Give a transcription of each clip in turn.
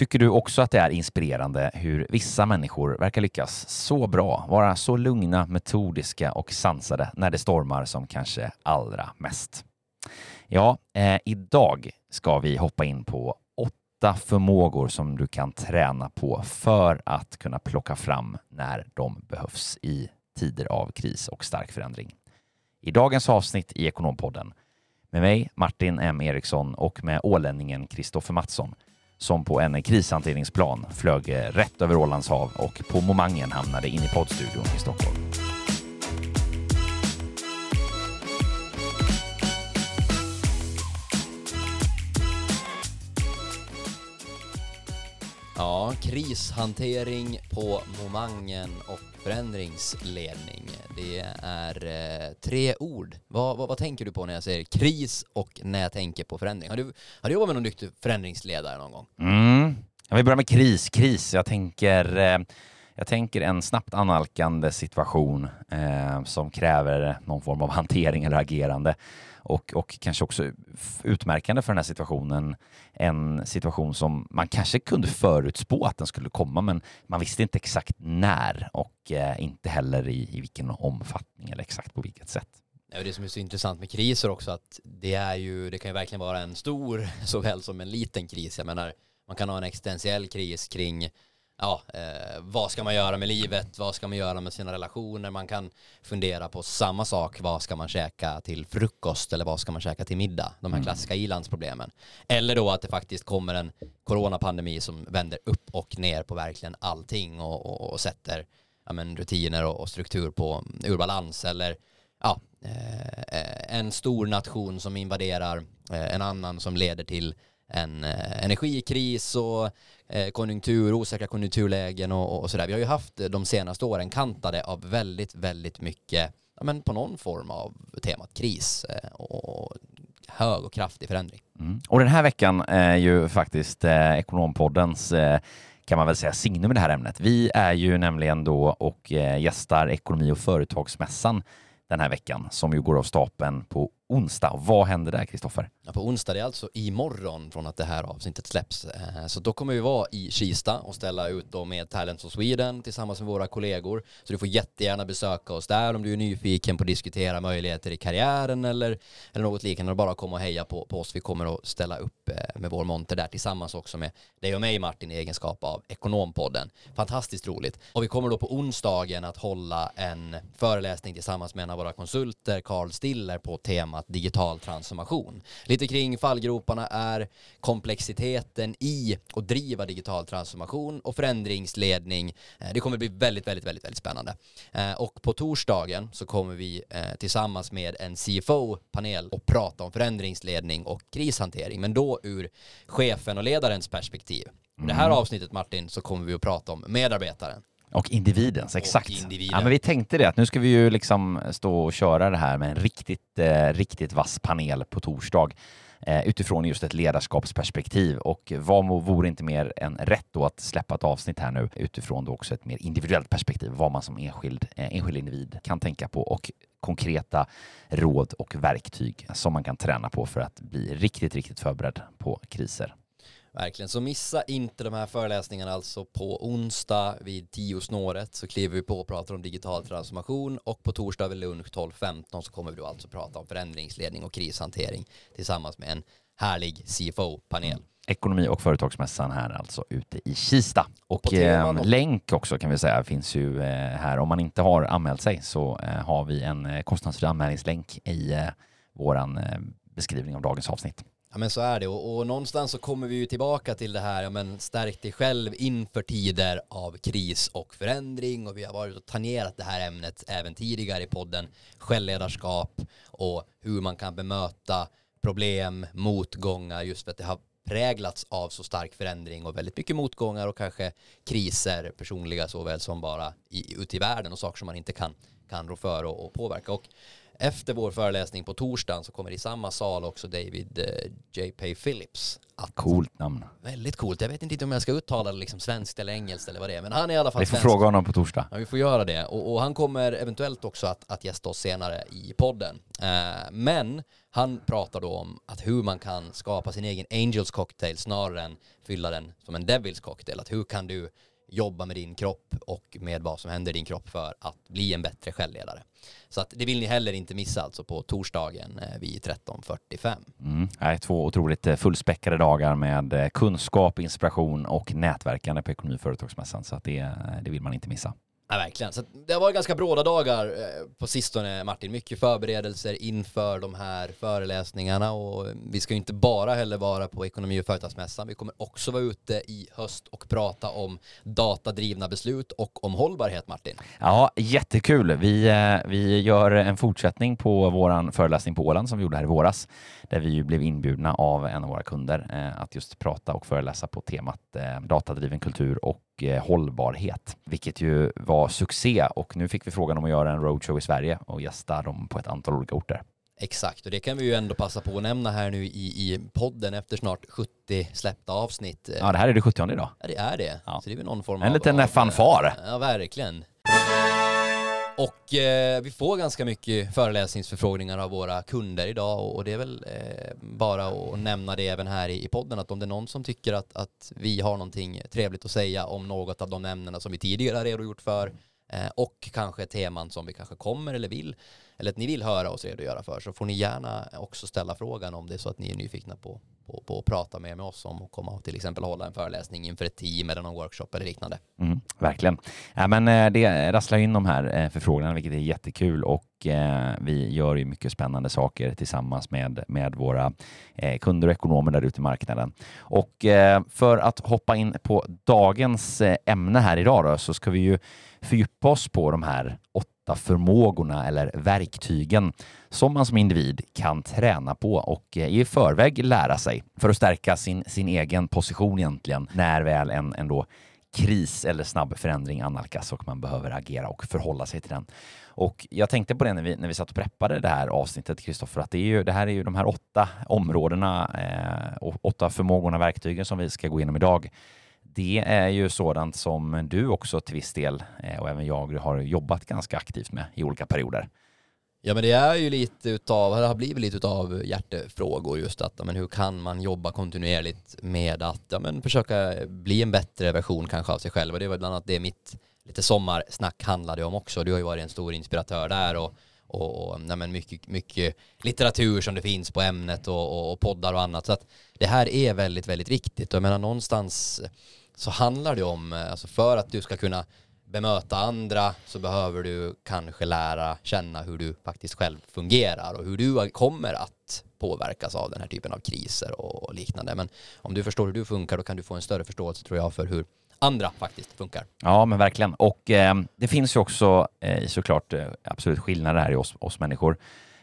Tycker du också att det är inspirerande hur vissa människor verkar lyckas så bra, vara så lugna, metodiska och sansade när det stormar som kanske allra mest? Ja, eh, idag ska vi hoppa in på åtta förmågor som du kan träna på för att kunna plocka fram när de behövs i tider av kris och stark förändring. I dagens avsnitt i Ekonompodden med mig Martin M Eriksson och med ålänningen Kristoffer Mattsson som på en krishanteringsplan flög eh, rätt över Ålands hav och på momangen hamnade in i poddstudion i Stockholm. Ja, krishantering på momangen och förändringsledning. Det är eh, tre ord. Vad, vad, vad, tänker du på när jag säger kris och när jag tänker på förändring? Har du, har du jobbat med någon duktig förändringsledare någon gång? Mm. Jag vill börja med kris. Kris. Jag tänker, eh, jag tänker en snabbt analkande situation eh, som kräver någon form av hantering eller agerande och, och kanske också utmärkande för den här situationen, en situation som man kanske kunde förutspå att den skulle komma, men man visste inte exakt när och eh, inte heller i, i vilken omfattning eller exakt på vilket sätt. Det som är så intressant med kriser också att det är ju, det kan ju verkligen vara en stor såväl som en liten kris. Jag menar, man kan ha en existentiell kris kring ja, eh, vad ska man göra med livet, vad ska man göra med sina relationer, man kan fundera på samma sak, vad ska man käka till frukost eller vad ska man käka till middag, de här mm. klassiska ilandsproblemen. Eller då att det faktiskt kommer en coronapandemi som vänder upp och ner på verkligen allting och, och, och sätter ja, men, rutiner och, och struktur på ur balans. Eller ja, eh, en stor nation som invaderar eh, en annan som leder till en eh, energikris och eh, konjunktur, osäkra konjunkturlägen och, och sådär. Vi har ju haft de senaste åren kantade av väldigt, väldigt mycket, ja, men på någon form av temat kris eh, och hög och kraftig förändring. Mm. Och den här veckan är ju faktiskt eh, Ekonompoddens eh, kan man väl säga signum i det här ämnet. Vi är ju nämligen då och eh, gästar Ekonomi och företagsmässan den här veckan som ju går av stapeln på onsdag. Vad händer där, Kristoffer? Ja, på onsdag, det är alltså imorgon från att det här avsnittet släpps. Eh, så då kommer vi vara i Kista och ställa ut då med Talents of Sweden tillsammans med våra kollegor. Så du får jättegärna besöka oss där om du är nyfiken på att diskutera möjligheter i karriären eller, eller något liknande. Bara komma och heja på, på oss. Vi kommer att ställa upp eh, med vår monter där tillsammans också med dig och mig Martin i egenskap av Ekonompodden. Fantastiskt roligt. Och vi kommer då på onsdagen att hålla en föreläsning tillsammans med en av våra konsulter, Carl Stiller, på temat digital transformation. Lite kring fallgroparna är komplexiteten i att driva digital transformation och förändringsledning. Eh, det kommer bli väldigt, väldigt, väldigt, väldigt spännande. Eh, och på torsdagen så kommer vi eh, tillsammans med en CFO-panel och prata om förändringsledning och krishantering, men då ur chefen och ledarens perspektiv. I det här mm. avsnittet Martin så kommer vi att prata om medarbetaren. Och individens, exakt. Och individen. Ja, men vi tänkte det, att nu ska vi ju liksom stå och köra det här med en riktigt, eh, riktigt vass panel på torsdag eh, utifrån just ett ledarskapsperspektiv. Och vad vore inte mer än rätt då att släppa ett avsnitt här nu utifrån då också ett mer individuellt perspektiv, vad man som enskild, eh, enskild individ kan tänka på och konkreta råd och verktyg som man kan träna på för att bli riktigt, riktigt förberedd på kriser. Verkligen, så missa inte de här föreläsningarna alltså på onsdag vid 10 snåret så kliver vi på och pratar om digital transformation och på torsdag vid lunch 12.15 så kommer vi då alltså prata om förändringsledning och krishantering tillsammans med en härlig CFO-panel. Mm. Ekonomi och företagsmässan här alltså ute i Kista. Och eh, länk också kan vi säga finns ju eh, här. Om man inte har anmält sig så eh, har vi en eh, kostnadsfri anmälningslänk i eh, våran eh, beskrivning av dagens avsnitt. Ja men så är det och, och, någonstans så kommer vi ju tillbaka till det här, ja men stärk dig själv inför tider av kris och förändring och vi har varit och tangerat det här ämnet även tidigare i podden, självledarskap och hur man kan bemöta problem, motgångar just för att det har präglats av så stark förändring och väldigt mycket motgångar och kanske kriser, personliga såväl som bara i, ute i världen och saker som man inte kan, kan rå för och, och påverka. Och efter vår föreläsning på torsdagen så kommer i samma sal också David eh, J.P. Phillips. Att, Coolt namn. Väldigt coolt. Jag vet inte om jag ska uttala det liksom svenskt eller engelskt eller vad det är, men han är i alla fall Vi får svensk. fråga honom på torsdag. Ja, vi får göra det. Och, och han kommer eventuellt också att, att gästa oss senare i podden. Eh, men han pratar då om att hur man kan skapa sin egen Angels cocktail snarare än fylla den som en Devils cocktail. Att hur kan du jobba med din kropp och med vad som händer i din kropp för att bli en bättre självledare. Så att det vill ni heller inte missa alltså på torsdagen eh, vid 13.45. Mm. Nej, två otroligt eh, fullspäckade dagar med eh, kunskap, inspiration och nätverkande på Ekonomi och företagsmässan. Så att det, det vill man inte missa. Ja, verkligen. Så det har varit ganska bråda dagar eh, på sistone, Martin. Mycket förberedelser inför de här föreläsningarna och eh, vi ska ju inte bara heller vara på Ekonomi och företagsmässan. Vi kommer också vara ute i höst och prata om datadrivna beslut och om hållbarhet, Martin. Ja, jättekul. Vi, eh, vi gör en fortsättning på vår föreläsning på Åland som vi gjorde här i våras, där vi ju blev inbjudna av en av våra kunder att just prata och föreläsa på temat datadriven kultur och eh, hållbarhet, vilket ju var succé och nu fick vi frågan om att göra en roadshow i Sverige och gästa dem på ett antal olika orter. Exakt, och det kan vi ju ändå passa på att nämna här nu i, i podden efter snart 70 släppta avsnitt. Ja, det här är det 70 idag. Ja, det är det. Ja. Så det är väl någon form En av... liten av, fanfar. Ja, verkligen. Och eh, vi får ganska mycket föreläsningsförfrågningar av våra kunder idag och, och det är väl eh, bara att nämna det även här i, i podden att om det är någon som tycker att, att vi har någonting trevligt att säga om något av de ämnena som vi tidigare har redogjort för eh, och kanske teman som vi kanske kommer eller vill eller att ni vill höra oss redogöra för så får ni gärna också ställa frågan om det är så att ni är nyfikna på, på, på att prata mer med oss om och komma och till exempel hålla en föreläsning inför ett team eller någon workshop eller liknande. Mm, verkligen. Ja, men eh, det rasslar in de här eh, förfrågningarna, vilket är jättekul och eh, vi gör ju mycket spännande saker tillsammans med, med våra kunder och ekonomer där ute i marknaden. Och för att hoppa in på dagens ämne här idag då, så ska vi ju fördjupa oss på de här åtta förmågorna eller verktygen som man som individ kan träna på och eh, i förväg lära sig för att stärka sin, sin egen position egentligen när väl en, en då kris eller snabb förändring analkas och man behöver agera och förhålla sig till den. Och jag tänkte på det när vi, när vi satt och preppade det här avsnittet, Kristoffer, att det, är ju, det här är ju de här åtta områdena, eh, och åtta förmågorna, verktygen som vi ska gå igenom idag. Det är ju sådant som du också till viss del eh, och även jag har jobbat ganska aktivt med i olika perioder. Ja men det är ju lite utav, det har blivit lite utav hjärtefrågor just att, men hur kan man jobba kontinuerligt med att, ja men försöka bli en bättre version kanske av sig själv och det var bland annat det mitt lite sommarsnack handlade om också. Du har ju varit en stor inspiratör där och, och, och ja, men mycket, mycket litteratur som det finns på ämnet och, och, och poddar och annat. Så att det här är väldigt, väldigt viktigt och jag menar någonstans så handlar det om, eh, alltså för att du ska kunna bemöta andra så behöver du kanske lära känna hur du faktiskt själv fungerar och hur du kommer att påverkas av den här typen av kriser och liknande. Men om du förstår hur du funkar då kan du få en större förståelse tror jag för hur andra faktiskt funkar. Ja, men verkligen. Och eh, det finns ju också eh, såklart eh, absolut skillnader här i oss, oss människor.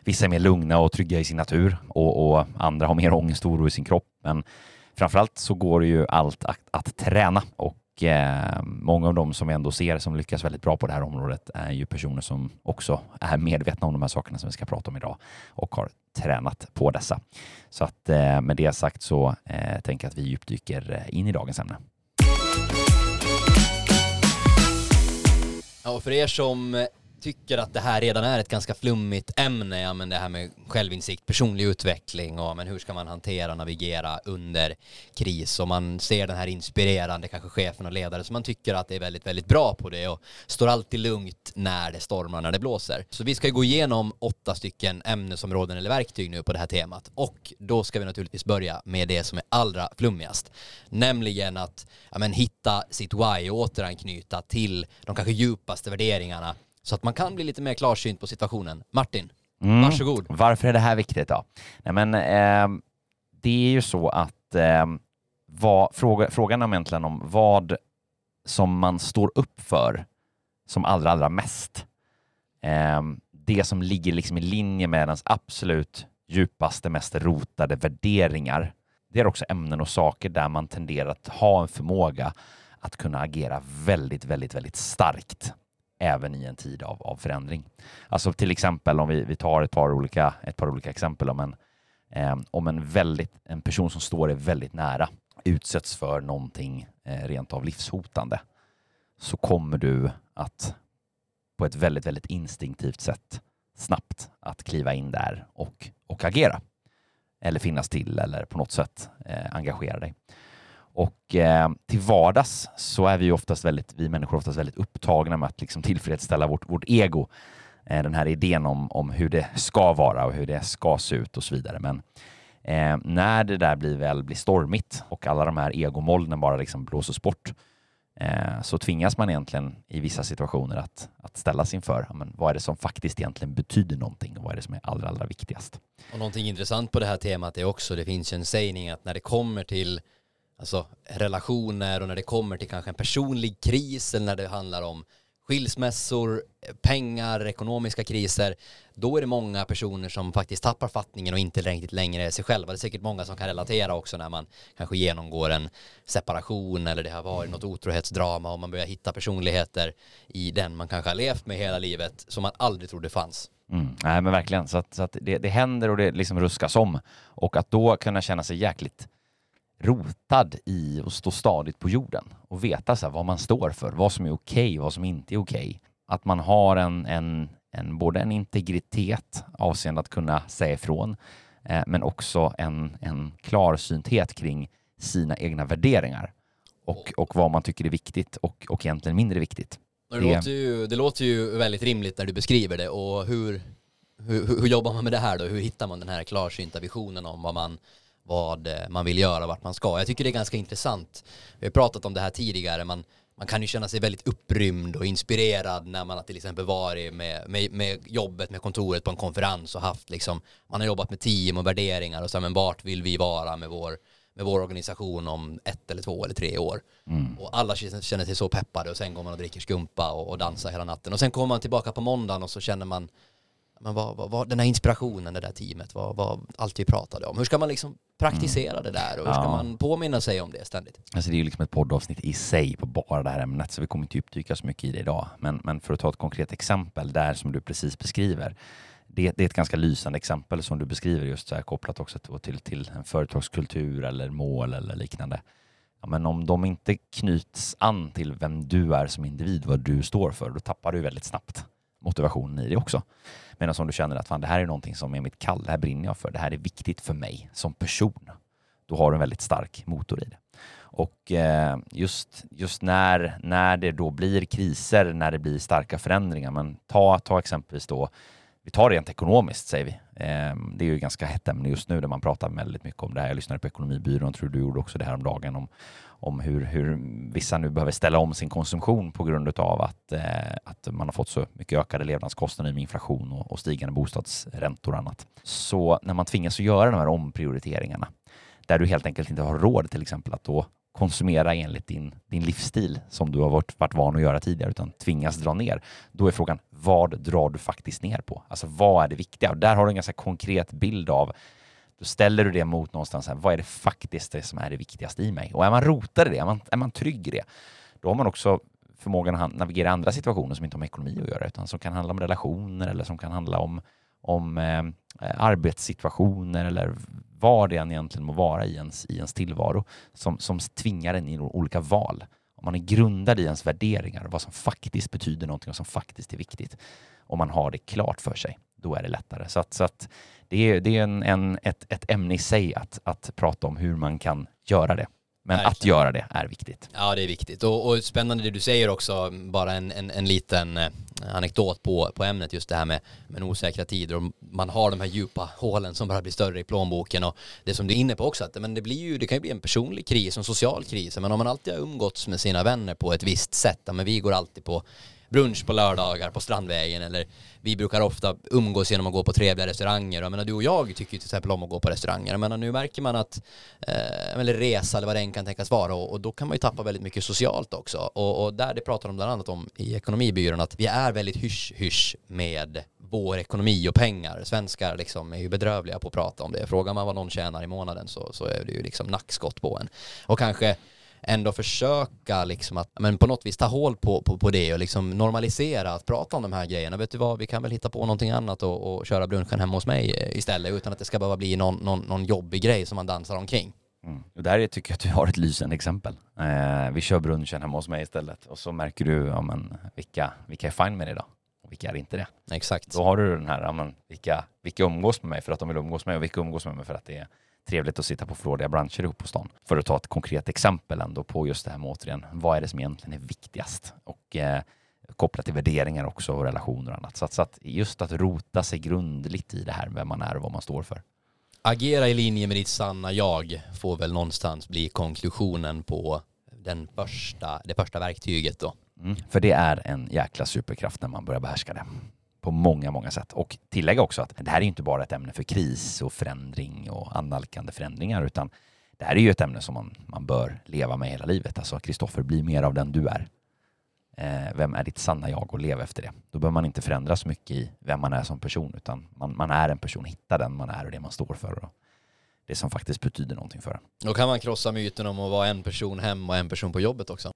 Vissa är mer lugna och trygga i sin natur och, och andra har mer ångest och oro i sin kropp. Men framförallt så går det ju allt att, att träna och eh, många av dem som vi ändå ser som lyckas väldigt bra på det här området är ju personer som också är medvetna om de här sakerna som vi ska prata om idag och har tränat på dessa. Så att eh, med det sagt så eh, tänker jag att vi djupdyker eh, in i dagens ämne. Ja, och för er som tycker att det här redan är ett ganska flummigt ämne, ja men det här med självinsikt, personlig utveckling och men hur ska man hantera och navigera under kris? Och man ser den här inspirerande kanske chefen och ledare som man tycker att det är väldigt, väldigt bra på det och står alltid lugnt när det stormar, när det blåser. Så vi ska gå igenom åtta stycken ämnesområden eller verktyg nu på det här temat. Och då ska vi naturligtvis börja med det som är allra flummigast, nämligen att ja, men, hitta sitt why och återanknyta till de kanske djupaste värderingarna så att man kan bli lite mer klarsynt på situationen. Martin, Mm. varsågod. Varför är det här viktigt då? Nej, men, eh, det är ju så att eh, vad, fråga, frågan är egentligen om vad som man står upp för som allra, allra mest. Eh, det som ligger liksom i linje med ens absolut djupaste, mest rotade värderingar. Det är också ämnen och saker där man tenderar att ha en förmåga att kunna agera väldigt, väldigt, väldigt starkt även i en tid av, av förändring. Alltså till exempel om vi, vi tar ett par olika, ett par olika exempel om en, eh, om en, väldigt, en person som står dig väldigt nära utsätts för någonting eh, rent av livshotande så kommer du att på ett väldigt, väldigt instinktivt sätt snabbt att kliva in där och, och agera. Eller finnas till eller på något sätt eh, engagera dig. Och eh, till vardags så är vi oftast väldigt, vi människor oftast väldigt upptagna med att liksom tillfredsställa vårt, vårt ego. Eh, den här idén om, om hur det ska vara och hur det ska se ut och så vidare. Men eh, när det där blir väl blir stormigt och alla de här egomolnen bara liksom blåses bort eh, så tvingas man egentligen i vissa situationer att, att ställas inför men vad är det som faktiskt egentligen betyder någonting och vad är det som är allra, allra viktigast. Och någonting intressant på det här temat är också, det finns en sägning att när det kommer till alltså, relationer och när det kommer till kanske en personlig kris eller när det handlar om skilsmässor, eh, pengar, ekonomiska kriser, då är det många personer som faktiskt tappar fattningen och inte riktigt längre är sig själva. Det är säkert många som kan relatera också när man kanske genomgår en separation eller det har varit något otrohetsdrama och man börjar hitta personligheter i den man kanske har levt med hela livet som man aldrig trodde fanns. Mm, nej men verkligen, så att, så att det, det händer och det liksom ruskas om och att då kunna känna sig jäkligt rotad i att stå stadigt på jorden och veta så vad man står för, vad som är okej, okay, vad som inte är okej. Okay. Att man har en, en, en, både en integritet avseende att kunna säga ifrån, eh, men också en, en klarsynthet kring sina egna värderingar och, och vad man tycker är viktigt och, och egentligen mindre viktigt. Det, det, låter ju, det låter ju väldigt rimligt när du beskriver det och hur, hur, hur jobbar man med det här då? Hur hittar man den här klarsynta visionen om vad man vad eh, man vill göra, vart man ska. Jag tycker det är ganska intressant. Vi har pratat om det här tidigare, man, man kan ju känna sig väldigt upprymd och inspirerad när man har till exempel varit med, med, med jobbet med kontoret på en konferens och haft liksom, man har jobbat med team och värderingar och så men vart vill vi vara med vår, med vår organisation om ett eller två eller tre år. Mm. Och alla känner sig så peppade och sen går man och dricker skumpa och, och dansar hela natten. Och sen kommer man tillbaka på måndagen och så känner man men vad, vad, vad, den här inspirationen, det där teamet, vad, vad allt vi pratade om. Hur ska man liksom praktisera mm. det där och hur ska ja. man påminna sig om det ständigt? Alltså det är ju liksom ett poddavsnitt i sig på bara det här ämnet, så vi kommer inte djupdyka så mycket i det idag. Men, men för att ta ett konkret exempel där som du precis beskriver. Det, det är ett ganska lysande exempel som du beskriver just så här kopplat också till, till en företagskultur eller mål eller liknande. Ja, men om de inte knyts an till vem du är som individ, vad du står för, då tappar du väldigt snabbt motivationen i det också. Medan om du känner att fan, det här är någonting som är mitt kall, det här brinner jag för, det här är viktigt för mig som person. Då har du en väldigt stark motor i det. Och eh, just, just när, när det då blir kriser, när det blir starka förändringar, men ta, ta exempelvis då, vi tar rent ekonomiskt säger vi. Eh, det är ju ganska hett ämne just nu där man pratar väldigt mycket om det här. Jag lyssnade på Ekonomibyrån, tror du gjorde också det här om dagen om, om hur, hur vissa nu behöver ställa om sin konsumtion på grund av att, eh, att man har fått så mycket ökade levnadskostnader med inflation och, och stigande bostadsräntor och annat. Så när man tvingas att göra de här omprioriteringarna där du helt enkelt inte har råd till exempel att då konsumera enligt din, din livsstil som du har varit, varit van att göra tidigare utan tvingas dra ner. Då är frågan vad drar du faktiskt ner på? Alltså vad är det viktiga? Och där har du en ganska konkret bild av då ställer du det mot någonstans, här, vad är det faktiskt det som är det viktigaste i mig? Och är man rotad i det, är man, är man trygg i det, då har man också förmågan att navigera andra situationer som inte har med ekonomi att göra, utan som kan handla om relationer eller som kan handla om, om eh, arbetssituationer eller vad det än egentligen må vara i ens, i ens tillvaro som, som tvingar en i olika val. Om man är grundad i ens värderingar, vad som faktiskt betyder någonting och som faktiskt är viktigt, om man har det klart för sig, då är det lättare. Så att, så att det är, det är en, en, ett, ett ämne i sig att, att prata om hur man kan göra det. Men Verkligen. att göra det är viktigt. Ja, det är viktigt. Och, och spännande det du säger också, bara en, en, en liten eh, anekdot på, på ämnet, just det här med, med osäkra tider och man har de här djupa hålen som bara blir större i plånboken och det som du är inne på också, att men det, blir ju, det kan ju bli en personlig kris, en social kris, men om man alltid har umgåtts med sina vänner på ett visst sätt, men vi går alltid på brunch på lördagar på Strandvägen eller vi brukar ofta umgås genom att gå på trevliga restauranger. Jag menar, du och jag tycker ju till exempel om att gå på restauranger. Jag menar, nu märker man att, eh, eller resa eller vad det än kan tänkas vara och, och, då kan man ju tappa väldigt mycket socialt också. Och, och där det pratar de bland annat om i ekonomibyrån att vi är väldigt hysch-hysch med vår ekonomi och pengar. Svenskar liksom är ju bedrövliga på att prata om det. Frågar man vad någon tjänar i månaden så, så är det ju liksom nackskott på en. Och kanske ändå försöka liksom att, men på något vis ta hål på, på, på det och liksom normalisera att prata om de här grejerna. Vet du vad, vi kan väl hitta på någonting annat och, och köra brunchen hemma hos mig istället utan att det ska behöva bli någon, någon, någon jobbig grej som man dansar omkring. Mm. Där tycker jag att du har ett lysande exempel. Eh, vi kör brunchen hemma hos mig istället och så märker du ja, men, vilka, vilka är fine med det då och vilka är inte det. Exakt. Då har du den här, ja, men, vilka, vilka umgås med mig för att de vill umgås med mig och vilka umgås med mig för att det är trevligt att sitta på flådiga branscher ihop på stan. För att ta ett konkret exempel ändå på just det här med återigen, vad är det som egentligen är viktigast? Och eh, kopplat till värderingar också och relationer och annat. Så att, så att just att rota sig grundligt i det här, vem man är och vad man står för. Agera i linje med ditt sanna jag får väl någonstans bli konklusionen på den första, det första verktyget då. Mm, för det är en jäkla superkraft när man börjar behärska det på många, många sätt. Och tillägga också att det här är inte bara ett ämne för kris och förändring och annalkande förändringar, utan det här är ju ett ämne som man, man bör leva med hela livet. Alltså Kristoffer, bli mer av den du är. Eh, vem är ditt sanna jag och lev efter det. Då behöver man inte förändra så mycket i vem man är som person, utan man, man är en person, hitta den man är och det man står för. Och det som faktiskt betyder någonting för en. Då kan man krossa myten om att vara en person hem och en person på jobbet också.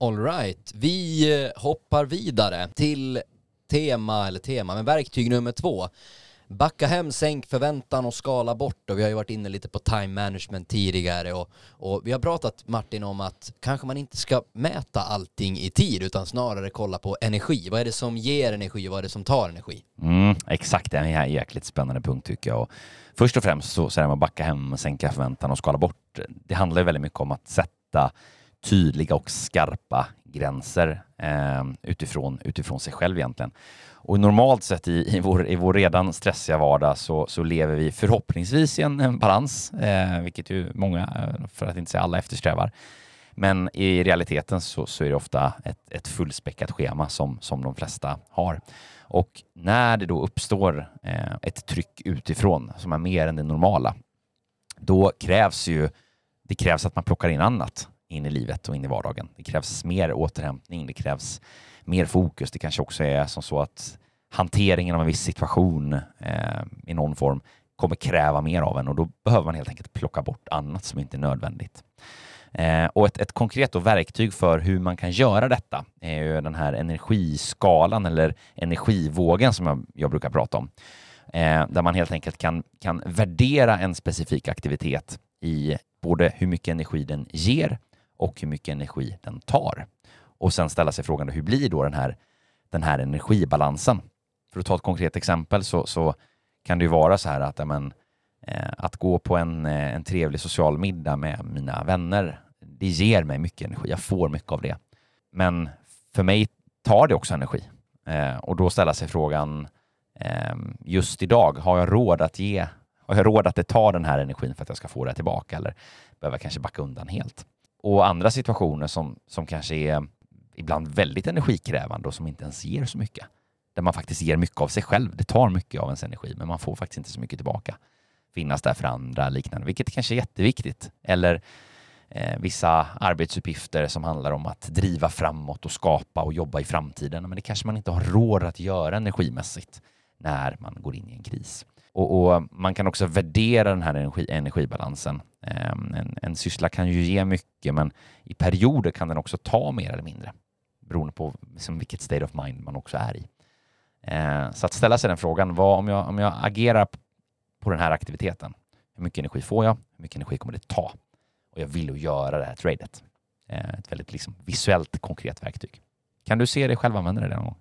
Alright, vi hoppar vidare till tema, eller tema, men verktyg nummer två. Backa hem, sänk förväntan och skala bort. Och vi har ju varit inne lite på time management tidigare och, och vi har pratat Martin om att kanske man inte ska mäta allting i tid utan snarare kolla på energi. Vad är det som ger energi och vad är det som tar energi? Mm, exakt, det är en jäkligt spännande punkt tycker jag. Och först och främst så, så är det med att backa hem, sänka förväntan och skala bort. Det handlar ju väldigt mycket om att sätta tydliga och skarpa gränser eh, utifrån, utifrån sig själv egentligen. Och normalt sett i, i, vår, i vår redan stressiga vardag så, så lever vi förhoppningsvis i en, en balans, eh, vilket ju många, eh, för att inte säga alla, eftersträvar. Men i realiteten så, så är det ofta ett, ett fullspäckat schema som, som de flesta har. Och när det då uppstår eh, ett tryck utifrån som är mer än det normala, då krävs ju det krävs att man plockar in annat in i livet och in i vardagen. Det krävs mer återhämtning, det krävs mer fokus. Det kanske också är som så att hanteringen av en viss situation eh, i någon form kommer kräva mer av en och då behöver man helt enkelt plocka bort annat som inte är nödvändigt. Eh, och ett, ett konkret verktyg för hur man kan göra detta är ju den här energiskalan eller energivågen som jag, jag brukar prata om. Eh, där man helt enkelt kan, kan värdera en specifik aktivitet i både hur mycket energi den ger och hur mycket energi den tar. Och sen ställa sig frågan hur blir då den här, den här energibalansen? För att ta ett konkret exempel så, så kan det ju vara så här att amen, eh, att gå på en, eh, en trevlig social middag med mina vänner, det ger mig mycket energi. Jag får mycket av det. Men för mig tar det också energi. Eh, och då ställa sig frågan eh, just idag, har jag råd att ge har jag råd att det tar den här energin för att jag ska få det tillbaka eller behöver jag kanske backa undan helt? Och andra situationer som, som kanske är ibland väldigt energikrävande och som inte ens ger så mycket. Där man faktiskt ger mycket av sig själv. Det tar mycket av ens energi, men man får faktiskt inte så mycket tillbaka. Finnas där för andra liknande, vilket kanske är jätteviktigt. Eller eh, vissa arbetsuppgifter som handlar om att driva framåt och skapa och jobba i framtiden. Men det kanske man inte har råd att göra energimässigt när man går in i en kris. Och, och, man kan också värdera den här energi, energibalansen. Ehm, en, en syssla kan ju ge mycket, men i perioder kan den också ta mer eller mindre beroende på liksom, vilket state of mind man också är i. Ehm, så att ställa sig den frågan, vad, om, jag, om jag agerar på den här aktiviteten, hur mycket energi får jag? Hur mycket energi kommer det ta? Och jag vill göra det här tradet. Ehm, ett väldigt liksom, visuellt konkret verktyg. Kan du se dig själv använda det någon gång?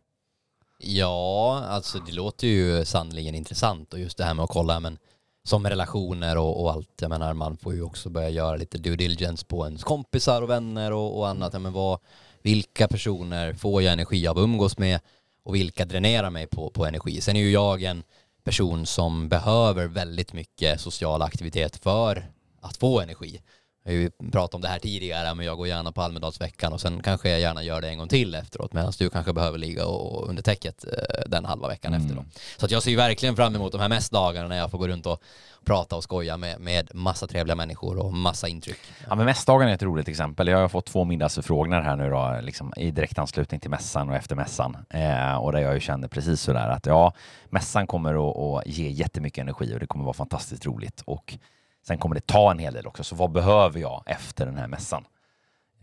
Ja, alltså det låter ju sannligen intressant och just det här med att kolla men som relationer och, och, allt. Jag menar man får ju också börja göra lite due diligence på ens kompisar och vänner och, och annat. Ja, men vad, vilka personer får jag energi av att umgås med och vilka dränerar mig på, på energi. Sen är ju jag en person som behöver väldigt mycket social aktivitet för att få energi. Jag har ju pratat om det här tidigare, men jag går gärna på Almedalsveckan och sen kanske jag gärna gör det en gång till efteråt medan du kanske behöver ligga och under täcket eh, den halva veckan mm. efter då. Så att jag ser ju verkligen fram emot de här mässdagarna när jag får gå runt och prata och skoja med, med massa trevliga människor och massa intryck. Ja men mässdagarna är ett roligt exempel. Jag har fått två middagsförfrågningar här nu då, liksom i direkt anslutning till mässan och efter mässan. Eh, och där jag ju känner precis sådär att ja, mässan kommer att, att ge jättemycket energi och det kommer vara fantastiskt roligt. Och Sen kommer det ta en hel del också, så vad behöver jag efter den här mässan?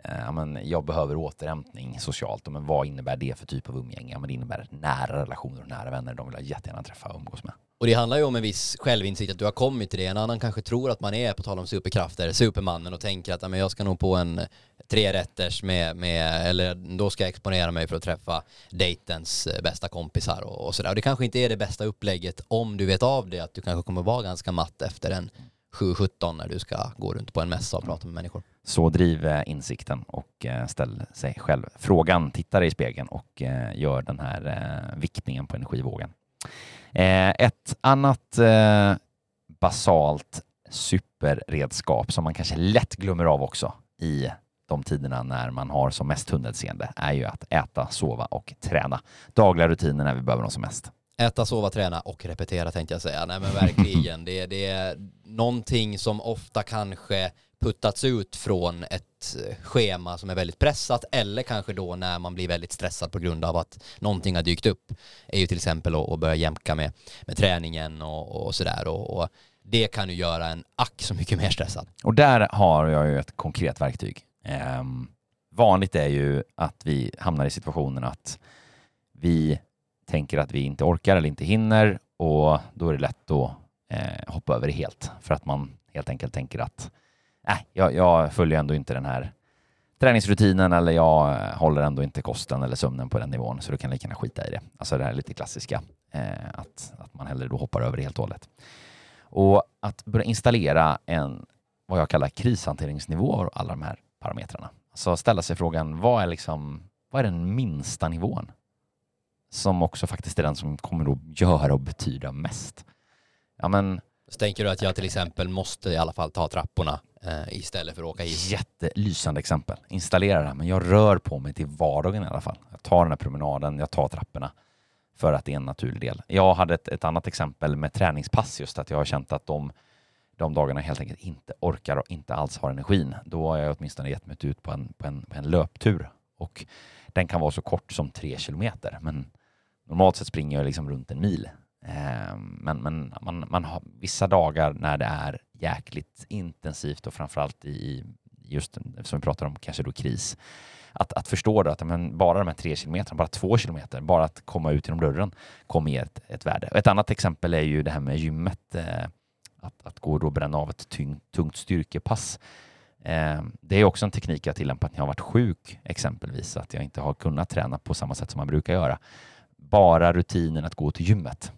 Eh, ja, men jag behöver återhämtning socialt. Men vad innebär det för typ av umgänge? Ja, men det innebär nära relationer och nära vänner. De vill jag jättegärna träffa och umgås med. Och det handlar ju om en viss självinsikt att du har kommit till det. En annan kanske tror att man är, på tal om superkrafter, supermannen och tänker att men jag ska nog på en trerätters med, med, eller då ska jag exponera mig för att träffa dejtens eh, bästa kompisar och, och sådär. Och det kanske inte är det bästa upplägget om du vet av det, att du kanske kommer vara ganska matt efter en 7-17 när du ska gå runt på en mässa och prata med människor. Så driv eh, insikten och eh, ställ sig själv frågan, titta dig i spegeln och eh, gör den här viktningen på energivågen. Ett annat basalt superredskap som man kanske lätt glömmer av också i de tiderna när man har som mest tunnelseende är ju att äta, sova och träna. Dagliga rutiner när vi behöver dem som mest. Äta, sova, träna och repetera tänkte jag säga. Nej men verkligen. det, det är någonting som ofta kanske puttats ut från ett schema som är väldigt pressat eller kanske då när man blir väldigt stressad på grund av att någonting har dykt upp är ju till exempel att börja jämka med, med träningen och, och sådär och, och det kan ju göra en ack så mycket mer stressad. Och där har jag ju ett konkret verktyg Eh, vanligt är ju att vi hamnar i situationen att vi tänker att vi inte orkar eller inte hinner och då är det lätt att eh, hoppa över det helt för att man helt enkelt tänker att äh, jag, jag följer ändå inte den här träningsrutinen eller jag eh, håller ändå inte kosten eller sömnen på den nivån så du kan lika gärna skita i det. Alltså det här lite klassiska, eh, att, att man hellre då hoppar över det helt och hållet. Och att börja installera en, vad jag kallar krishanteringsnivå av alla de här parametrarna. Så ställa sig frågan, vad är, liksom, vad är den minsta nivån? Som också faktiskt är den som kommer att göra och betyda mest. Ja, men, så tänker du att jag till exempel måste i alla fall ta trapporna eh, istället för att åka hit? Jättelysande exempel. Installera det, men jag rör på mig till vardagen i alla fall. Jag tar den här promenaden, jag tar trapporna för att det är en naturlig del. Jag hade ett, ett annat exempel med träningspass, just att jag har känt att de de dagarna helt enkelt inte orkar och inte alls har energin, då har jag åtminstone gett mig ut på en, på en, på en löptur. Och den kan vara så kort som tre kilometer, men normalt sett springer jag liksom runt en mil. Ehm, men, men man, man har vissa dagar när det är jäkligt intensivt och framförallt i just som vi pratar om, kanske då kris. Att, att förstå då att men bara de här tre kilometerna, bara två kilometer, bara att komma ut genom dörren kommer ge ett, ett värde. ett annat exempel är ju det här med gymmet. Eh, att, att gå och bränna av ett tyng, tungt styrkepass. Ehm, det är också en teknik jag tillämpat när jag har varit sjuk, exempelvis, att jag inte har kunnat träna på samma sätt som man brukar göra. Bara rutinen att gå till gymmet,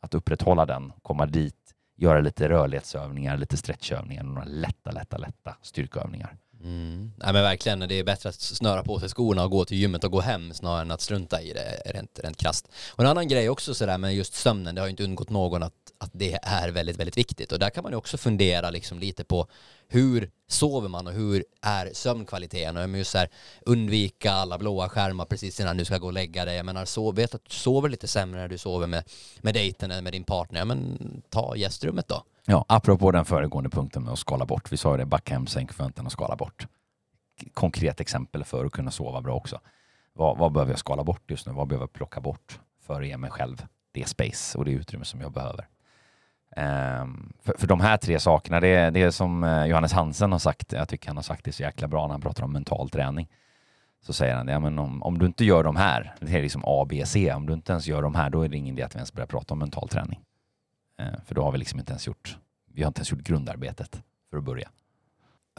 att upprätthålla den, komma dit, göra lite rörlighetsövningar, lite stretchövningar, några lätta, lätta, lätta styrkeövningar. Mm. Nej men verkligen, det är bättre att snöra på sig skorna och gå till gymmet och gå hem snarare än att strunta i det rent, rent krasst. Och en annan grej också sådär med just sömnen, det har ju inte undgått någon att, att det är väldigt, väldigt viktigt. Och där kan man ju också fundera liksom lite på hur sover man och hur är sömnkvaliteten? Och just här, undvika alla blåa skärmar precis innan du ska gå och lägga dig. Jag menar, sov, vet att du sover lite sämre när du sover med, med dejten eller med din partner, Ja men ta gästrummet då. Ja, apropå den föregående punkten med att skala bort. Vi sa ju det, backa hem sänk förväntan och skala bort. Konkret exempel för att kunna sova bra också. Vad, vad behöver jag skala bort just nu? Vad behöver jag plocka bort för att ge mig själv det space och det utrymme som jag behöver? Um, för, för de här tre sakerna, det, det är som eh, Johannes Hansen har sagt, jag tycker han har sagt det så jäkla bra när han pratar om mental träning. Så säger han, ja, men om, om du inte gör de här, det är liksom A, B, C, om du inte ens gör de här, då är det ingen idé att vi ens börjar prata om mental träning. Eh, för då har vi liksom inte ens gjort, vi har inte ens gjort grundarbetet för att börja.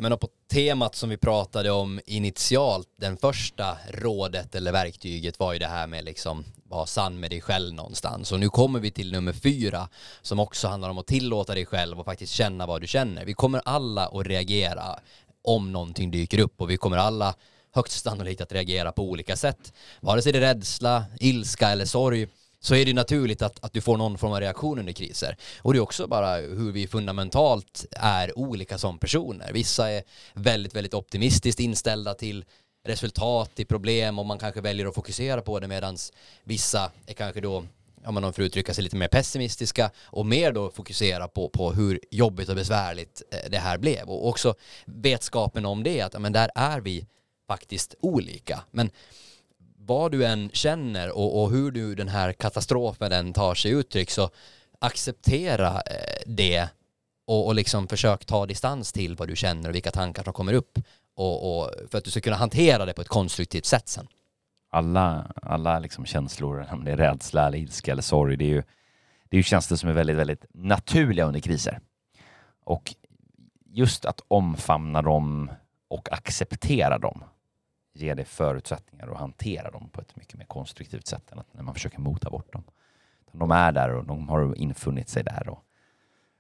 Men på temat som vi pratade om initialt, den första rådet eller verktyget var ju det här med liksom vara sann med dig själv någonstans. Och nu kommer vi till nummer fyra som också handlar om att tillåta dig själv och faktiskt känna vad du känner. Vi kommer alla att reagera om någonting dyker upp och vi kommer alla högst sannolikt att reagera på olika sätt. Vare sig det är rädsla, ilska eller sorg så är det naturligt att, att du får någon form av reaktion under kriser. Och det är också bara hur vi fundamentalt är olika som personer. Vissa är väldigt, väldigt optimistiskt inställda till resultat, till problem och man kanske väljer att fokusera på det medan vissa är kanske då om man får uttrycka sig lite mer pessimistiska och mer då fokusera på, på hur jobbigt och besvärligt eh, det här blev och också vetskapen om det att men där är vi faktiskt olika men vad du än känner och, och hur du den här katastrofen den tar sig uttryck så acceptera eh, det och, och liksom försök ta distans till vad du känner och vilka tankar som kommer upp och, och för att du ska kunna hantera det på ett konstruktivt sätt sen. Alla, alla liksom känslor, om det är rädsla, eller ilska eller sorg, det är ju, det är ju känslor som är väldigt, väldigt naturliga under kriser. Och just att omfamna dem och acceptera dem ger dig förutsättningar att hantera dem på ett mycket mer konstruktivt sätt än att när man försöker mota bort dem. De är där och de har infunnit sig där och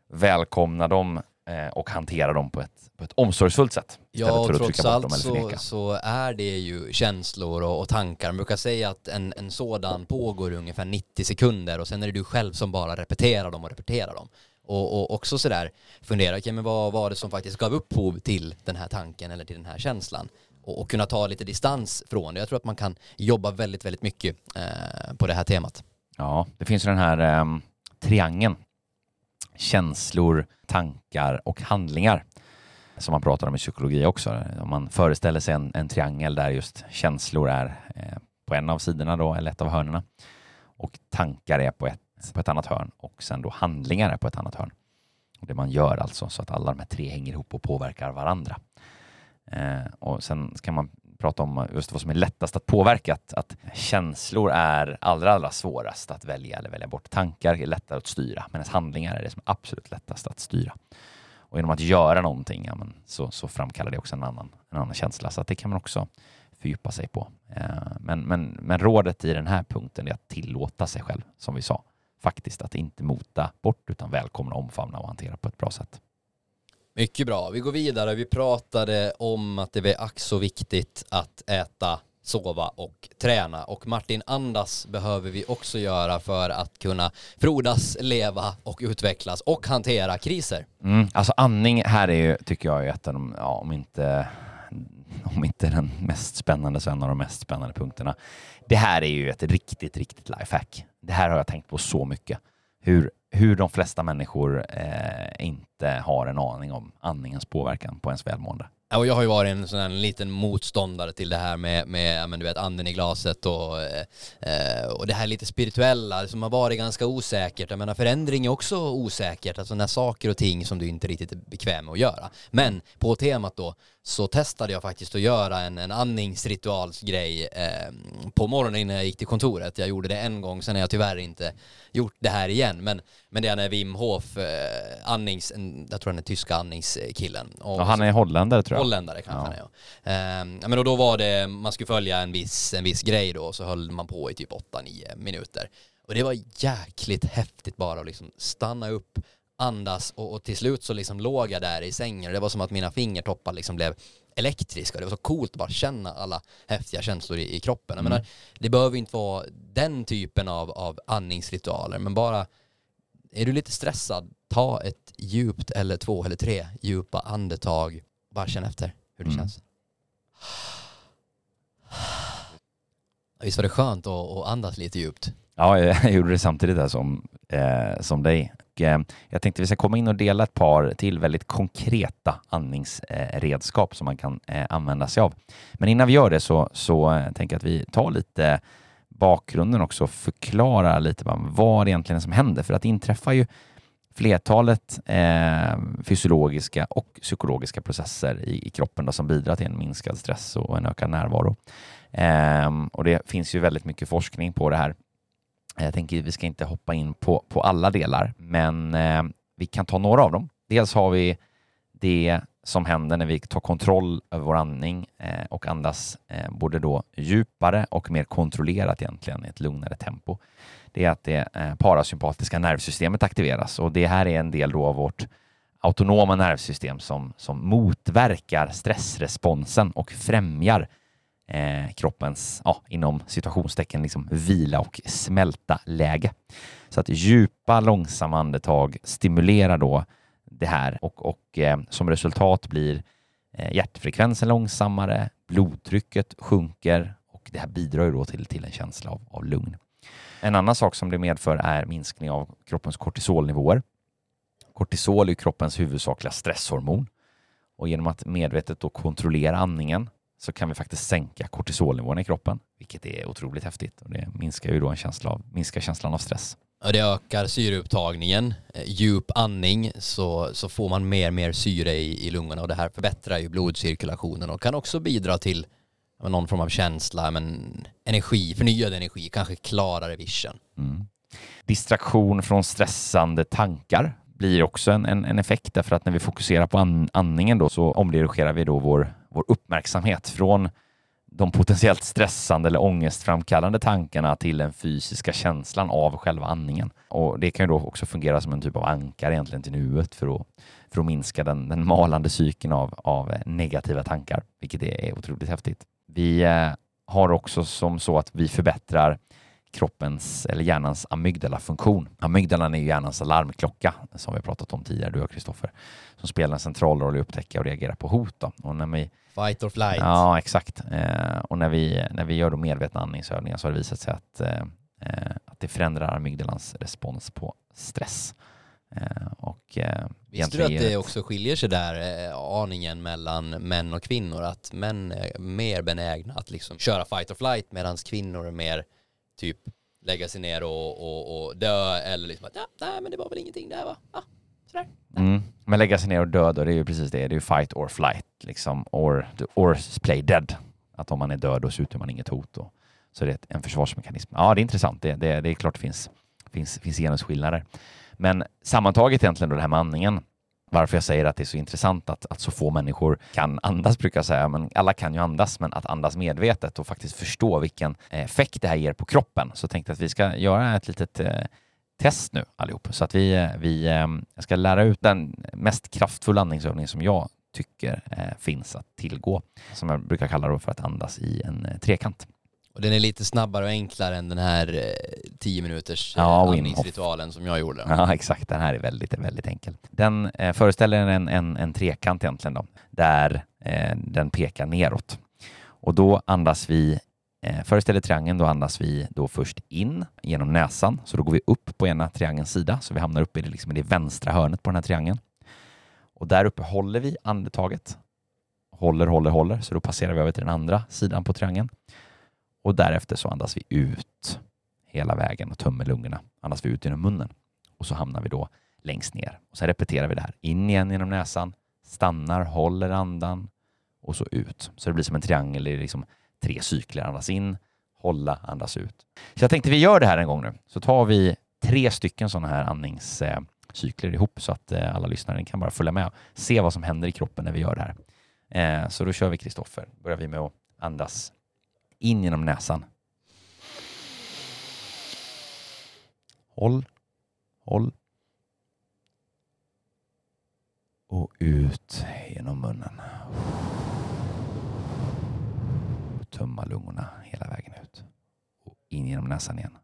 välkomna dem eh, och hantera dem på ett, på ett omsorgsfullt sätt. Ja, och trots allt så, så, är det ju känslor och, och, tankar. Man brukar säga att en, en sådan pågår ungefär 90 sekunder och sen är det du själv som bara repeterar dem och repeterar dem. Och, och också sådär fundera, okay, men vad var det som faktiskt gav upphov till den här tanken eller till den här känslan? Och, och kunna ta lite distans från det. Jag tror att man kan jobba väldigt, väldigt mycket eh, på det här temat. Ja, det finns ju den här eh, triangeln. Känslor, tankar och handlingar som man pratar om i psykologi också. Om man föreställer sig en, en triangel där just känslor är eh, på en av sidorna då, eller ett av hörnerna och tankar är på ett, på ett annat hörn och sen då handlingar är på ett annat hörn. Och det man gör alltså så att alla de här tre hänger ihop och påverkar varandra. Eh, och sen kan man prata om just vad som är lättast att påverka. Att, att känslor är allra, allra svårast att välja eller välja bort. Tankar är lättare att styra, medan handlingar är det som är absolut lättast att styra. Och genom att göra någonting ja, men så, så framkallar det också en annan, en annan känsla. Så att det kan man också fördjupa sig på. Eh, men, men, men rådet i den här punkten är att tillåta sig själv, som vi sa. Faktiskt att inte mota bort utan välkomna, omfamna och hantera på ett bra sätt. Mycket bra. Vi går vidare. Vi pratade om att det är ack så viktigt att äta, sova och träna. Och Martin, andas behöver vi också göra för att kunna frodas, leva och utvecklas och hantera kriser. Mm, alltså andning här är ju, tycker jag, ett av de, ja, om inte om inte den mest spännande så en av de mest spännande punkterna. Det här är ju ett riktigt, riktigt lifehack. Det här har jag tänkt på så mycket. Hur hur de flesta människor eh, inte har en aning om andningens påverkan på ens välmående. Ja, och jag har ju varit en sån här liten motståndare till det här med, med men du vet, anden i glaset och, eh, eh, och det här lite spirituella som har varit ganska osäkert. Jag menar förändring är också osäkert, alltså när saker och ting som du inte riktigt är bekväm med att göra. Men på temat då så testade jag faktiskt att göra en, en andningsritualsgrej eh, på morgonen innan jag gick till kontoret. Jag gjorde det en gång, sen har jag tyvärr inte gjort det här igen. Men, men det är när Wim Hof, eh, andnings, jag tror han är tyska andningskillen. Och ja, han är holländare tror jag. Holländare kanske ja. han är ja. Eh, men då var det, man skulle följa en viss, en viss grej då, så höll man på i typ 8-9 minuter. Och det var jäkligt häftigt bara att liksom stanna upp, andas och, och, till slut så liksom låg jag där i sängen. Det var som att mina fingertoppar liksom blev elektriska. Det var så coolt att bara känna alla häftiga känslor i, i kroppen. Mm. Jag menar, det behöver inte vara den typen av, av andningsritualer, men bara är du lite stressad, ta ett djupt eller två eller tre djupa andetag. Bara känn efter hur det mm. känns. Visst var det skönt att, att andas lite djupt? Ja, jag gjorde det samtidigt där som, eh, som dig. Eh, jag tänkte vi ska komma in och dela ett par till väldigt konkreta andningsredskap som man kan eh, använda sig av. Men innan vi gör det så, så eh, tänker jag att vi tar lite bakgrunden också och förklarar lite vad det egentligen är som händer. För att det inträffar ju flertalet eh, fysiologiska och psykologiska processer i, i kroppen då, som bidrar till en minskad stress och en ökad närvaro. Eh, och det finns ju väldigt mycket forskning på det här. Jag tänker att vi ska inte hoppa in på, på alla delar, men eh, vi kan ta några av dem. Dels har vi det som händer när vi tar kontroll över vår andning eh, och andas eh, både då djupare och mer kontrollerat egentligen i ett lugnare tempo. Det är att det eh, parasympatiska nervsystemet aktiveras och det här är en del då av vårt autonoma nervsystem som, som motverkar stressresponsen och främjar eh, kroppens, ja, inom situationstecken, liksom vila och smälta läge. Så att djupa, långsamma andetag stimulerar då det här och, och eh, som resultat blir eh, hjärtfrekvensen långsammare, blodtrycket sjunker och det här bidrar ju då till, till en känsla av, av lugn. En annan sak som det medför är minskning av kroppens kortisolnivåer. Kortisol är kroppens huvudsakliga stresshormon och genom att medvetet då kontrollera andningen så kan vi faktiskt sänka kortisolnivån i kroppen, vilket är otroligt häftigt och det minskar ju då en känsla av, minskar känslan av stress. Ja, det ökar syreupptagningen, eh, djup andning så, så får man mer och mer syre i, i lungorna och det här förbättrar ju blodcirkulationen och kan också bidra till någon form av känsla, men energi, förnyad energi, kanske klarare vision. Mm. Distraktion från stressande tankar blir också en, en, en, effekt därför att när vi fokuserar på an, andningen då så omdirigerar vi då vår, vår uppmärksamhet från de potentiellt stressande eller ångestframkallande tankarna till den fysiska känslan av själva andningen. Och det kan ju då också fungera som en typ av ankare egentligen till nuet för att, för att minska den, den malande cykeln av, av eh, negativa tankar, vilket är otroligt häftigt. Vi eh, har också som så att vi förbättrar kroppens eller hjärnans amygdala-funktion. Amygdalan är ju hjärnans alarmklocka som vi har pratat om tidigare, du och Kristoffer, som spelar en central roll i att upptäcka och reagera på hot. Då. Och när vi, Fight or flight. Ja, exakt. Eh, och när vi, när vi gör då medvetna andningsövningar så har det visat sig att, eh, eh att det förändrar amygdalans respons på stress. Eh, och, eh, Visste du att det också skiljer sig där eh, aningen mellan män och kvinnor? Att män är mer benägna att liksom köra fight or flight medan kvinnor är mer typ lägga sig ner och, och, och dö eller liksom att ja, nej men det var väl ingenting där va? Ah, sådär. Mm. Men lägga sig ner och dö då, det är ju precis det. Det är ju fight or flight liksom. Or, or play dead. Att om man är död då så utgör man inget hot. Då. så det är en försvarsmekanism. Ja, det är intressant. Det, det, det är klart det finns, finns, finns genusskillnader. Men sammantaget egentligen då det här med andningen varför jag säger att det är så intressant att, att så få människor kan andas, brukar jag säga. Men alla kan ju andas, men att andas medvetet och faktiskt förstå vilken effekt det här ger på kroppen. Så jag tänkte att vi ska göra ett litet eh, test nu allihop. Så att vi, eh, vi eh, jag ska lära ut den mest kraftfulla andningsövning som jag tycker eh, finns att tillgå. Som jag brukar kalla då för att andas i en eh, trekant. Och den är lite snabbare och enklare än den här eh, 10 minuters eh, ja, andningsritualen som jag gjorde. Ja, exakt. Den här är väldigt, väldigt enkel. Den eh, föreställer en, en, en trekant egentligen då, där eh, den pekar neråt. Och då andas vi, eh, föreställer triangeln, då andas vi då först in genom näsan. Så då går vi upp på ena triangelns sida, så vi hamnar uppe i det, liksom i det vänstra hörnet på den här triangeln. Och där uppe håller vi andetaget. Håller, håller, håller, så då passerar vi över till den andra sidan på triangeln och därefter så andas vi ut hela vägen och tömmer lungorna. Andas vi ut genom munnen och så hamnar vi då längst ner. Och sen repeterar vi det här. In igen genom näsan, stannar, håller andan och så ut. Så det blir som en triangel i liksom tre cykler. Andas in, hålla, andas ut. Så jag tänkte vi gör det här en gång nu. Så tar vi tre stycken sådana här andningscykler ihop så att eh, alla lyssnare kan bara följa med och se vad som händer i kroppen när vi gör det här. Eh, så då kör vi Kristoffer. Börjar vi med att andas in genom näsan. Håll, håll. Och ut genom munnen. Tömma lungorna hela vägen ut. Och in genom näsan igen.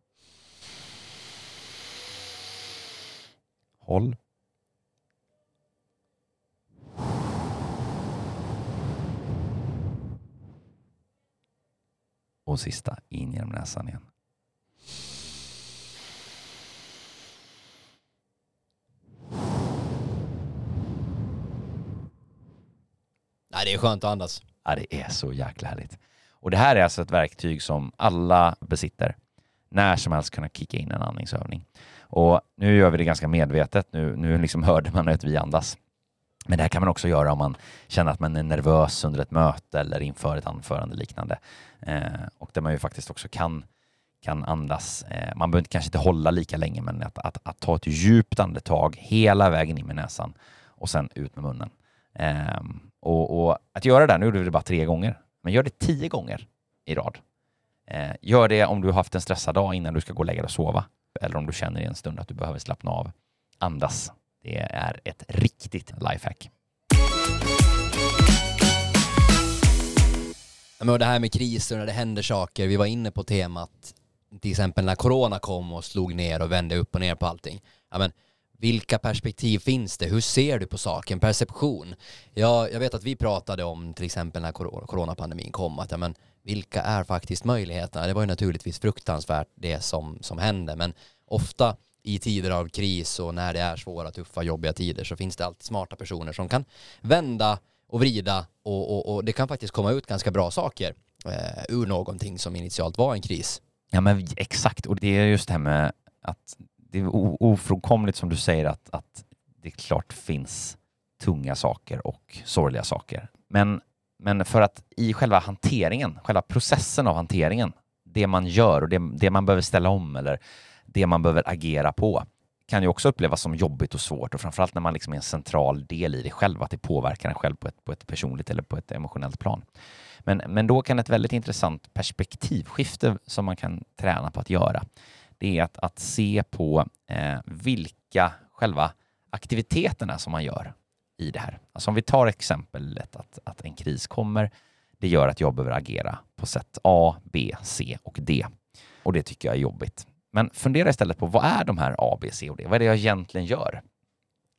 Håll. Och sista in genom näsan igen. Nej, det är skönt att andas. Ja, det är så jäkla härligt. Och det här är alltså ett verktyg som alla besitter. När som helst kunna kicka in en andningsövning. Och nu gör vi det ganska medvetet. Nu, nu liksom hörde man att vi andas. Men det här kan man också göra om man känner att man är nervös under ett möte eller inför ett anförande liknande. Eh, och där man ju faktiskt också kan, kan andas. Eh, man behöver kanske inte hålla lika länge, men att, att, att, ta ett djupt andetag hela vägen in med näsan och sen ut med munnen. Eh, och, och, att göra det, nu gjorde vi det bara tre gånger, men gör det tio gånger i rad. Eh, gör det om du har haft en stressad dag innan du ska gå och lägga dig och sova, eller om du känner i en stund att du behöver slappna av. Andas det är ett riktigt lifehack. Det här med kriser när det händer saker, vi var inne på temat till exempel när corona kom och slog ner och vände upp och ner på allting. Ja, men, vilka perspektiv finns det? Hur ser du på saken? Perception? Ja, jag vet att vi pratade om till exempel när coronapandemin kom att ja, men, vilka är faktiskt möjligheterna? Det var ju naturligtvis fruktansvärt det som, som hände men ofta i tider av kris och när det är svåra, tuffa, jobbiga tider så finns det alltid smarta personer som kan vända och vrida och, och, och det kan faktiskt komma ut ganska bra saker eh, ur någonting som initialt var en kris. Ja men exakt, och det är just det här med att det är ofrånkomligt som du säger att, att det klart finns tunga saker och sorgliga saker. Men, men för att i själva hanteringen, själva processen av hanteringen, det man gör och det, det man behöver ställa om eller det man behöver agera på kan ju också upplevas som jobbigt och svårt och framförallt när man liksom är en central del i det själv, att det påverkar en själv på ett, på ett personligt eller på ett emotionellt plan. Men, men då kan ett väldigt intressant perspektivskifte som man kan träna på att göra, det är att, att se på eh, vilka själva aktiviteterna som man gör i det här. Alltså om vi tar exemplet att, att en kris kommer, det gör att jag behöver agera på sätt A, B, C och D. Och det tycker jag är jobbigt. Men fundera istället på vad är de här A, B, C och D? Vad är det jag egentligen gör?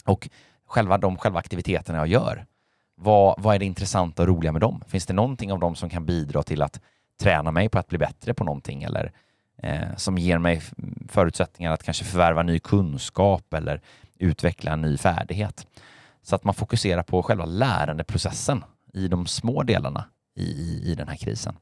Och själva de själva aktiviteterna jag gör, vad, vad är det intressanta och roliga med dem? Finns det någonting av dem som kan bidra till att träna mig på att bli bättre på någonting eller eh, som ger mig förutsättningar att kanske förvärva ny kunskap eller utveckla en ny färdighet? Så att man fokuserar på själva lärandeprocessen i de små delarna i, i, i den här krisen.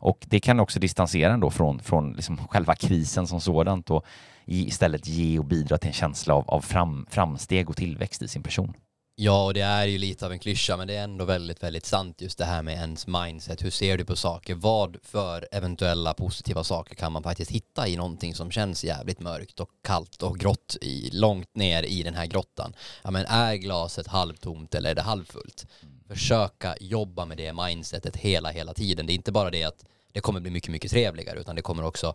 Och det kan också distansera en då från, från liksom själva krisen som sådant och istället ge och bidra till en känsla av, av fram, framsteg och tillväxt i sin person. Ja, och det är ju lite av en klyscha, men det är ändå väldigt, väldigt sant just det här med ens mindset. Hur ser du på saker? Vad för eventuella positiva saker kan man faktiskt hitta i någonting som känns jävligt mörkt och kallt och grått i, långt ner i den här grottan? Ja, men är glaset halvtomt eller är det halvfullt? Försöka jobba med det mindsetet hela, hela tiden. Det är inte bara det att det kommer bli mycket, mycket trevligare, utan det kommer också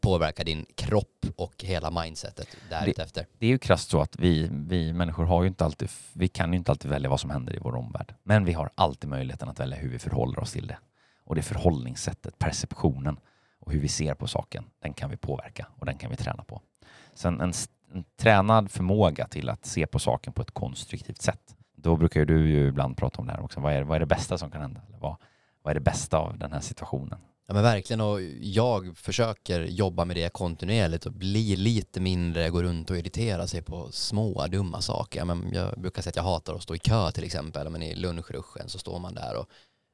påverka din kropp och hela mindsetet därefter. Det, det är ju krasst så att vi, vi människor har ju inte alltid, vi kan ju inte alltid välja vad som händer i vår omvärld. Men vi har alltid möjligheten att välja hur vi förhåller oss till det. Och det förhållningssättet, perceptionen och hur vi ser på saken, den kan vi påverka och den kan vi träna på. Sen en, en tränad förmåga till att se på saken på ett konstruktivt sätt. Då brukar du ju ibland prata om det här också. Vad är, vad är det bästa som kan hända? Eller vad, vad är det bästa av den här situationen? Ja men verkligen och jag försöker jobba med det kontinuerligt och bli lite mindre, gå runt och irritera sig på små dumma saker. Men jag brukar säga att jag hatar att stå i kö till exempel, men i lunchruschen så står man där och,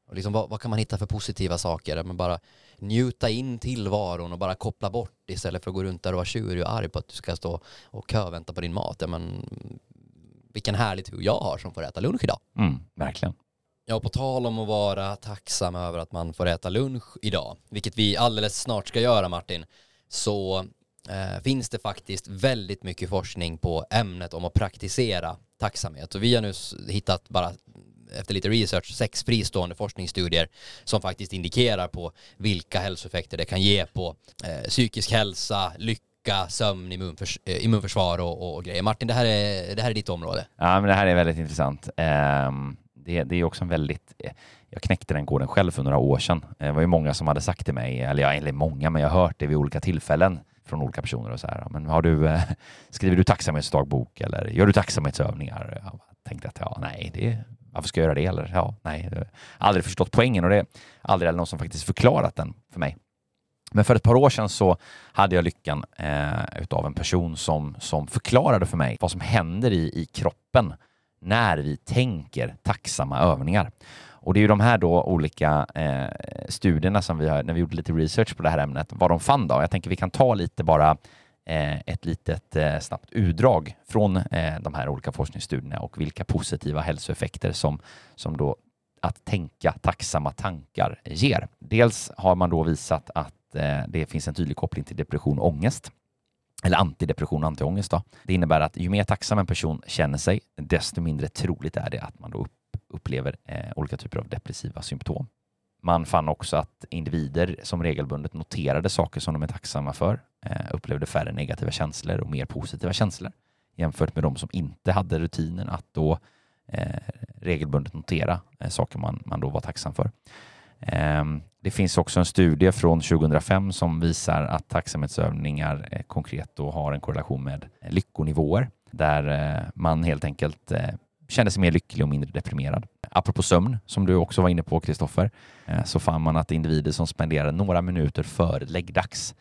och liksom, vad, vad, kan man hitta för positiva saker? Men bara njuta in tillvaron och bara koppla bort istället för att gå runt där och vara tjurig och arg på att du ska stå och kövänta på din mat. Ja, men, vilken härlig tur jag har som får äta lunch idag. Mm, verkligen. Ja, på tal om att vara tacksam över att man får äta lunch idag, vilket vi alldeles snart ska göra Martin, så eh, finns det faktiskt väldigt mycket forskning på ämnet om att praktisera tacksamhet. Och vi har nu hittat bara efter lite research sex fristående forskningsstudier som faktiskt indikerar på vilka hälsoeffekter det kan ge på eh, psykisk hälsa, lycka, sömn, immunförs eh, immunförsvar och, och, grejer. Martin, det här, är, det här är ditt område. Ja, men det här är väldigt intressant. Um det, det är också en väldigt... Eh, jag knäckte den koden själv för några år sedan. Eh, det var ju många som hade sagt till mig, eller, jag eller många, men jag har hört det vid olika tillfällen från olika personer och så här. Men har du, eh, skriver du tacksamhetsdagbok eller gör du tacksamhetsövningar? Jag tänkte att ja, nej, det, varför ska jag göra det? Eller ja, nej, aldrig förstått poängen och det är aldrig någon som faktiskt förklarat den för mig. Men för ett par år sedan så hade jag lyckan eh, utav en person som, som förklarade för mig vad som händer i, i kroppen när vi tänker tacksamma övningar. Och det är ju de här då olika eh, studierna som vi har, när vi gjorde lite research på det här ämnet, vad de fann då. Jag tänker vi kan ta lite bara eh, ett litet eh, snabbt utdrag från eh, de här olika forskningsstudierna och vilka positiva hälsoeffekter som, som då att tänka tacksamma tankar ger. Dels har man då visat att eh, det finns en tydlig koppling till depression och ångest eller antidepression och antiångest. Då. Det innebär att ju mer tacksam en person känner sig, desto mindre troligt är det att man då upplever eh, olika typer av depressiva symptom. Man fann också att individer som regelbundet noterade saker som de är tacksamma för eh, upplevde färre negativa känslor och mer positiva känslor jämfört med de som inte hade rutinen att då eh, regelbundet notera eh, saker man, man då var tacksam för. Ehm, det finns också en studie från 2005 som visar att tacksamhetsövningar konkret då har en korrelation med lyckonivåer där eh, man helt enkelt eh, känner sig mer lycklig och mindre deprimerad. Apropå sömn, som du också var inne på Kristoffer, eh, så fann man att individer som spenderade några minuter före läggdags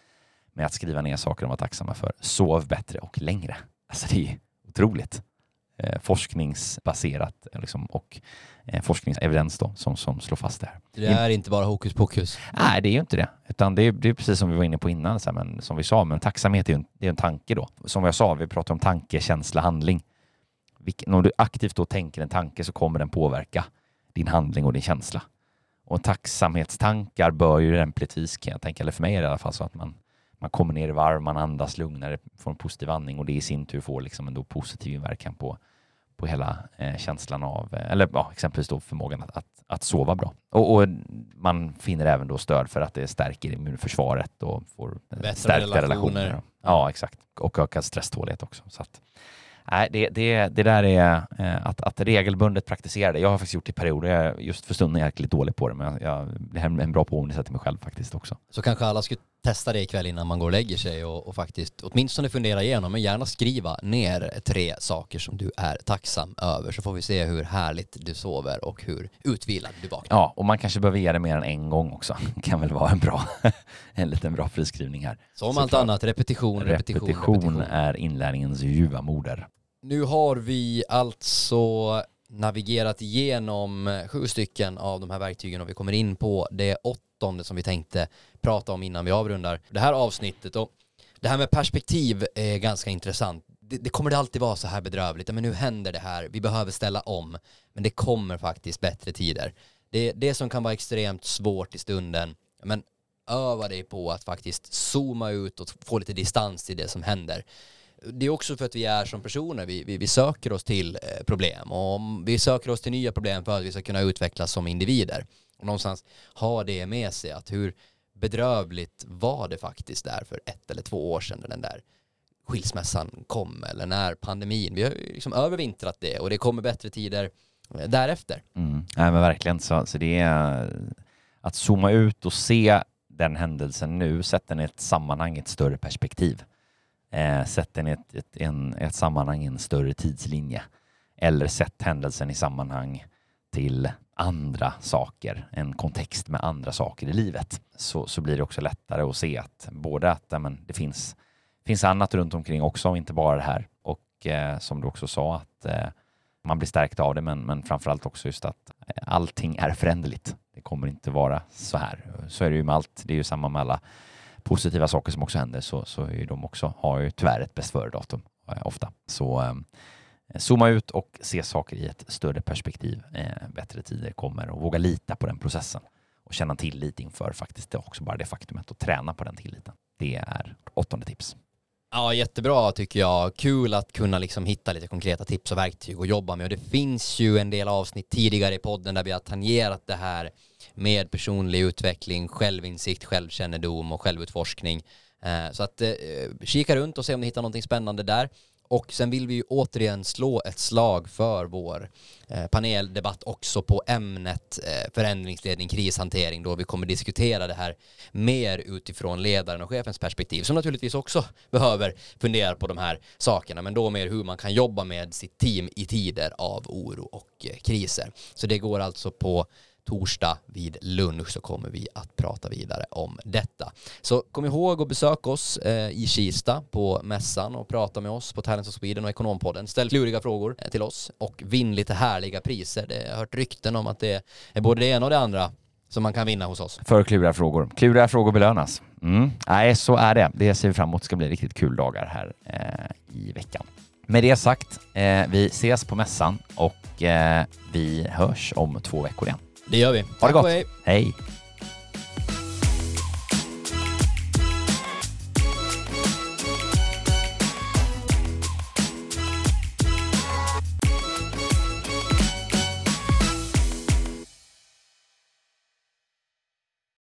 med att skriva ner saker de var tacksamma för sov bättre och längre. Alltså det är otroligt. forskningsbaserat liksom, och forskningsevidens då, som, som slår fast det här. Det är inte bara hokus pokus. Nej, det är ju inte det. Utan det är, det är precis som vi var inne på innan, så här, men som vi sa, men tacksamhet är ju en, det är en tanke då. Som jag sa, vi pratar om tanke, känsla, handling. Vilken, om du aktivt då tänker en tanke så kommer den påverka din handling och din känsla. Och tacksamhetstankar bör ju lämpligtvis, kan jag tänka, eller för mig är det i alla fall så att man, man kommer ner i varv, man andas lugnare, får en positiv andning och det i sin tur får liksom en positiv inverkan på, på hela eh, känslan av, eh, eller ja, exempelvis då förmågan att, att, att sova bra. Och, och, man finner även då stöd för att det stärker immunförsvaret och får Bättre stärkta relationer. relationer. Ja, exakt. Och ökad stresstålighet också. Så att, Nej, det, det, det där är eh, att, att regelbundet praktisera det. Jag har faktiskt gjort det i perioder. Jag, just för stunden är jag lite dålig på det, men jag, det är en bra påminnelse till mig själv faktiskt också. Så kanske alla skulle testa det ikväll innan man går och lägger sig och, och faktiskt åtminstone fundera igenom, men gärna skriva ner tre saker som du är tacksam över så får vi se hur härligt du sover och hur utvilad du vaknar. Ja, och man kanske behöver ge det mer än en gång också. Det kan väl vara en bra, en liten bra friskrivning här. Som allt annat, repetition, repetition, repetition, repetition. är inlärningens ljuva moder. Nu har vi alltså navigerat igenom eh, sju stycken av de här verktygen och vi kommer in på det åttonde som vi tänkte prata om innan vi avrundar det här avsnittet. Och det här med perspektiv är ganska intressant. Det, det kommer det alltid vara så här bedrövligt. Men nu händer det här. Vi behöver ställa om. Men det kommer faktiskt bättre tider. Det, det som kan vara extremt svårt i stunden. Men öva dig på att faktiskt zooma ut och få lite distans till det som händer det är också för att vi är som personer, vi, vi, vi söker oss till eh, problem och vi söker oss till nya problem för att vi ska kunna utvecklas som individer. Och någonstans ha det med sig att hur bedrövligt var det faktiskt där för ett eller två år sedan när den där skilsmässan kom eller när pandemin, vi har liksom övervintrat det och det kommer bättre tider eh, därefter. Mm. Nej men verkligen, så, så det är att zooma ut och se den händelsen nu, sätta den i ett sammanhang, ett större perspektiv eh, sätt den i ett, ett, en, ett sammanhang i en större tidslinje eller sätt händelsen i sammanhang till andra saker, en kontext med andra saker i livet, så, så blir det också lättare att se att både att ja, men, det finns, finns annat runt omkring också, inte bara det här. Och eh, som du också sa, att eh, man blir stärkt av det, men, men framförallt också just att eh, allting är föränderligt. Det kommer inte vara så här. Så är det ju med allt. Det är ju samma med alla positiva saker som också händer så, så är de också, har ju tyvärr ett bäst före-datum eh, ofta. Så eh, zooma ut och se saker i ett större perspektiv. Eh, bättre tider kommer och våga lita på den processen och känna tillit inför faktiskt det också bara det faktumet och träna på den tilliten. Det är åttonde tips. Ja, jättebra tycker jag. Kul att kunna liksom hitta lite konkreta tips och verktyg att jobba med. Och det finns ju en del avsnitt tidigare i podden där vi har tangerat det här med personlig utveckling, självinsikt, självkännedom och självutforskning. Eh, så att eh, kika runt och se om ni hittar någonting spännande där. Och sen vill vi ju återigen slå ett slag för vår eh, paneldebatt också på ämnet eh, förändringsledning, krishantering då vi kommer diskutera det här mer utifrån ledaren och chefens perspektiv som naturligtvis också behöver fundera på de här sakerna men då mer hur man kan jobba med sitt team i tider av oro och eh, kriser. Så det går alltså på torsdag vid lunch så kommer vi att prata vidare om detta. Så kom ihåg att besöka oss eh, i Kista på mässan och prata med oss på Talents of Sweden och Ekonompodden. Ställ kluriga frågor eh, till oss och vinn lite härliga priser. Det har hört rykten om att det är både det ena och det andra som man kan vinna hos oss. För kluriga frågor. Kluriga frågor belönas. Mm. Nej, så är det. Det ser vi fram emot. Det ska bli riktigt kul dagar här eh, i veckan. Med det sagt, eh, vi ses på mässan och eh, vi hörs om två veckor igen. Det gör vi. Ha det gott. Hej.